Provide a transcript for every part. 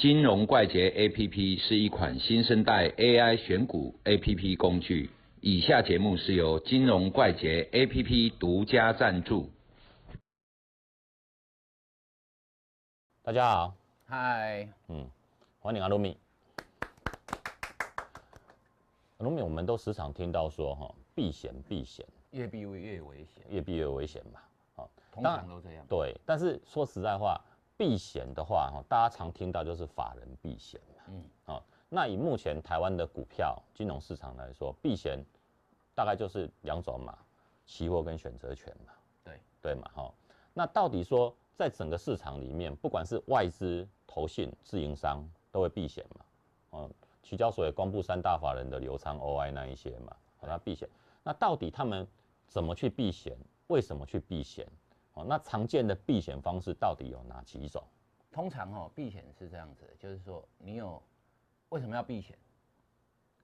金融怪杰 APP 是一款新生代 AI 选股 APP 工具。以下节目是由金融怪杰 APP 独家赞助。大家好，嗨，嗯，欢迎阿鲁米。阿鲁米，我们都时常听到说哈，避险避险，越避越危险，越避越危险嘛。好，通常都这样。对，但是说实在话，避险的话哈，大家常听到就是法人避险嘛。嗯，好，那以目前台湾的股票金融市场来说，避险大概就是两种嘛，期货跟选择权嘛。对，对嘛，哈。那到底说在整个市场里面，不管是外资、投信、自营商，都会避险嘛？哦。期交所也公布三大法人的流仓 OI 那一些嘛，好，它避险。那到底他们怎么去避险？为什么去避险？哦，那常见的避险方式到底有哪几种？通常哦，避险是这样子，就是说你有为什么要避险？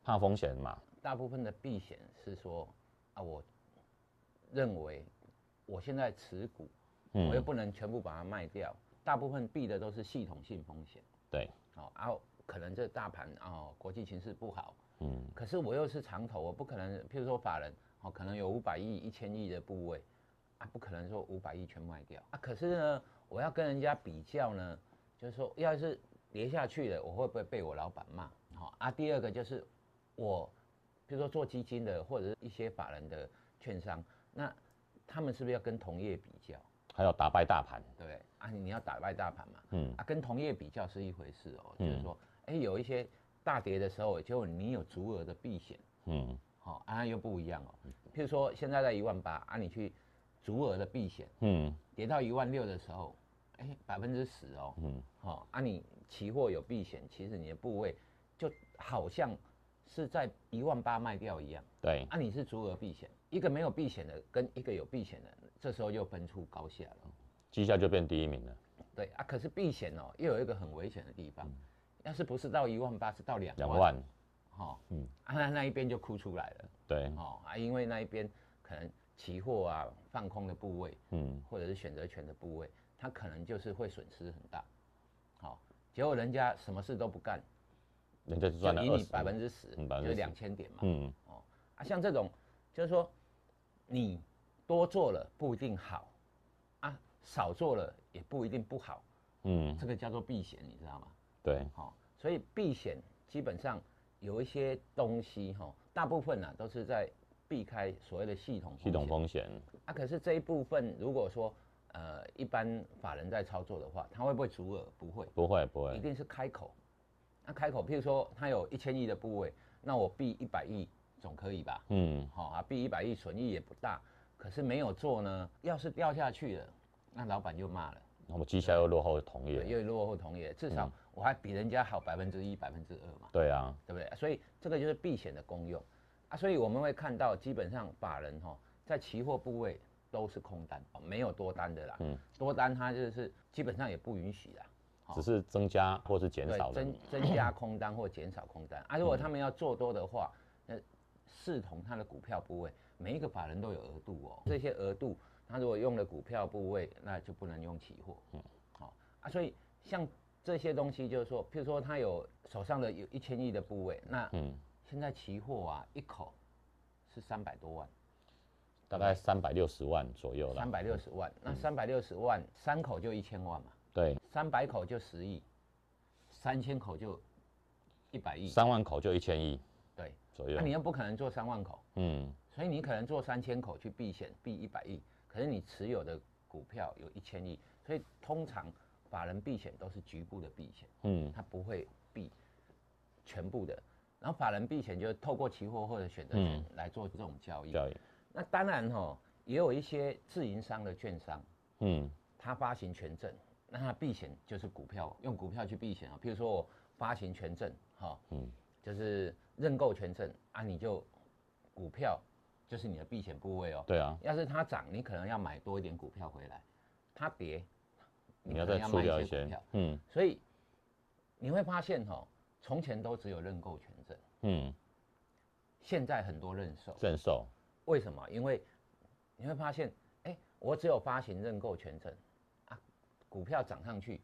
怕风险嘛。大部分的避险是说啊，我认为我现在持股，我又不能全部把它卖掉，大部分避的都是系统性风险。对，好，然后。可能这大盘哦，国际形势不好，嗯，可是我又是长头，我不可能，譬如说法人哦，可能有五百亿、一千亿的部位，啊，不可能说五百亿全卖掉啊。可是呢，我要跟人家比较呢，就是说，要是跌下去了，我会不会被我老板骂？好啊。第二个就是我，比如说做基金的或者是一些法人的券商，那他们是不是要跟同业比较？还要打败大盘？对啊，你要打败大盘嘛，嗯啊，跟同业比较是一回事哦，就是说。哎，有一些大跌的时候，就你有足额的避险，嗯，好，啊又不一样哦。譬如说现在在一万八，啊你去足额的避险，嗯，跌到一万六的时候，哎百分之十哦，嗯，好，啊你期货有避险，其实你的部位就好像是在一万八卖掉一样，对，啊你是足额避险，一个没有避险的跟一个有避险的，这时候又分出高下了，绩效就变第一名了。对啊，可是避险哦，又有一个很危险的地方。要是不是到一万八，是到两两万，哈，嗯，啊，那那一边就哭出来了，对，哦，啊，因为那一边可能期货啊放空的部位，嗯，或者是选择权的部位，它可能就是会损失很大，好，结果人家什么事都不干，人家就赚了你百分之十，就是两千点嘛，嗯，哦，啊，像这种就是说你多做了不一定好，啊，少做了也不一定不好，嗯，这个叫做避险，你知道吗？对，好，所以避险基本上有一些东西哈，大部分呢都是在避开所谓的系统系统风险啊。可是这一部分如果说呃一般法人在操作的话，他会不会足额？不会，不会，不会，一定是开口。那开口，譬如说他有一千亿的部位，那我避一百亿总可以吧？嗯，好啊，避一百亿损益也不大。可是没有做呢，要是掉下去了，那老板就骂了。那么绩效又落后同业，又落后同业，至少我还比人家好百分之一、百分之二嘛。对啊，对不对？所以这个就是避险的功用啊。所以我们会看到，基本上法人哈在期货部位都是空单，没有多单的啦。嗯，多单它就是基本上也不允许啦，只是增加或是减少。增增加空单或减少空单啊。如果他们要做多的话，那视同他的股票部位，每一个法人都有额度哦，这些额度。他如果用了股票部位，那就不能用期货。嗯，好啊，所以像这些东西，就是说，譬如说他有手上的有一千亿的部位，那嗯，现在期货啊一口是三百多万，大概三百六十万左右了。三百六十万，那三百六十万三口就一千万嘛。对，三百口就十亿，三千口就一百亿，三万口就一千亿。对，左右。那你又不可能做三万口，嗯，所以你可能做三千口去避险，避一百亿。可是你持有的股票有一千亿，所以通常法人避险都是局部的避险，嗯，他不会避全部的。然后法人避险就透过期货或者选择权来做这种交易。交易。那当然哈，也有一些自营商的券商，嗯，他发行权证，那他避险就是股票，用股票去避险啊。譬如说我发行权证，哈，嗯，就是认购权证啊，你就股票。就是你的避险部位哦。对啊。要是它涨，你可能要买多一点股票回来；它跌，你要再出掉一些股票。嗯。所以你会发现哈，从前都只有认购权证。嗯。现在很多认售。认售。为什么？因为你会发现，哎，我只有发行认购权证啊，股票涨上去，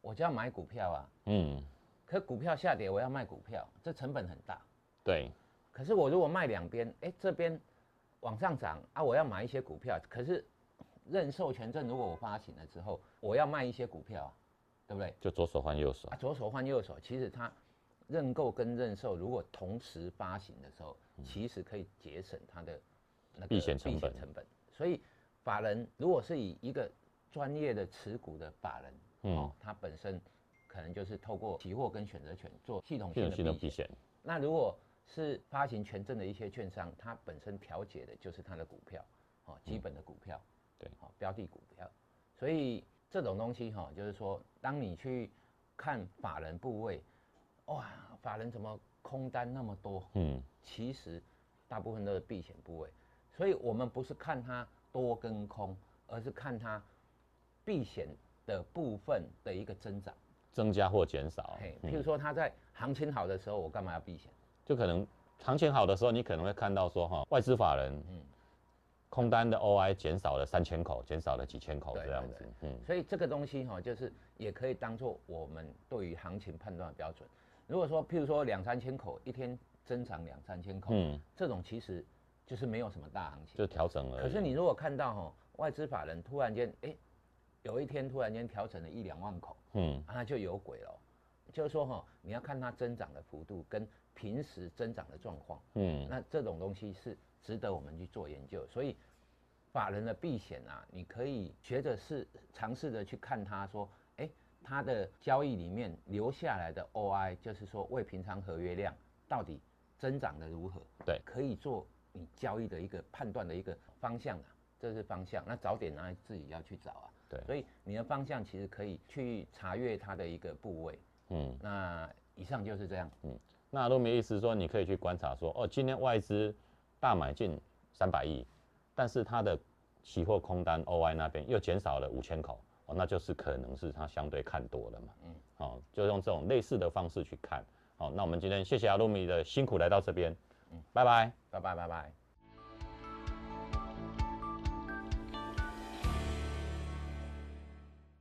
我就要买股票啊。嗯。可股票下跌，我要卖股票，这成本很大。对，可是我如果卖两边，哎，这边往上涨啊，我要买一些股票，可是认售权证如果我发行了之后，我要卖一些股票啊，对不对？就左手换右手啊，。左手换右手，其实它认购跟认售如果同时发行的时候，其实可以节省它的那个避险成本。成本。所以法人如果是以一个专业的持股的法人，嗯。哦，他本身可能就是透过期货跟选择权做系统性的避险。那如果是发行权证的一些券商，它本身调节的就是它的股票，哦，基本的股票，对。哦，标的股票，所以这种东西哈、就是说，当你去看法人部位，哇，法人怎么空单那么多？嗯，其实大部分都是避险部位，所以我们不是看它多跟空，而是看它避险的部分的一个增长。增加或减少譬如说它在行情好的时候，我干嘛要避险？就可能行情好的时候，你可能会看到说哈，外资法人嗯空单的 OI 减少了三千口，减少了几千口对这样对子，嗯，所以这个东西哈、就是也可以当做我们对于行情判断的标准。如果说譬如说两三千口一天增长两三千口，嗯，这种其实就是没有什么大行情。就调整了。可是你如果看到哈、外资法人突然间哎、有一天突然间调整了一两万口，嗯，啊那就有鬼了。就是说哈、你要看它增长的幅度跟平时增长的状况。嗯，那这种东西是值得我们去做研究，所以法人的避险啊，你可以学着是尝试着去看它说，哎，它的交易里面留下来的 OI，就是说未平仓合约量到底增长的如何？对可以做你交易的一个判断的一个方向啊，这是方向。那早点呢自己要去找啊。对所以你的方向其实可以去查阅它的一个部位。嗯，那以上就是这样。嗯那陆明意思说，你可以去观察说，哦，今天外资大买进三百亿，但是它的期货空单 OI 那边又减少了五千口，哦，那就是可能是他相对看多了嘛，嗯，哦，就用这种类似的方式去看，好、那我们今天谢谢阿露米的辛苦来到这边，嗯，拜拜。拜拜拜拜。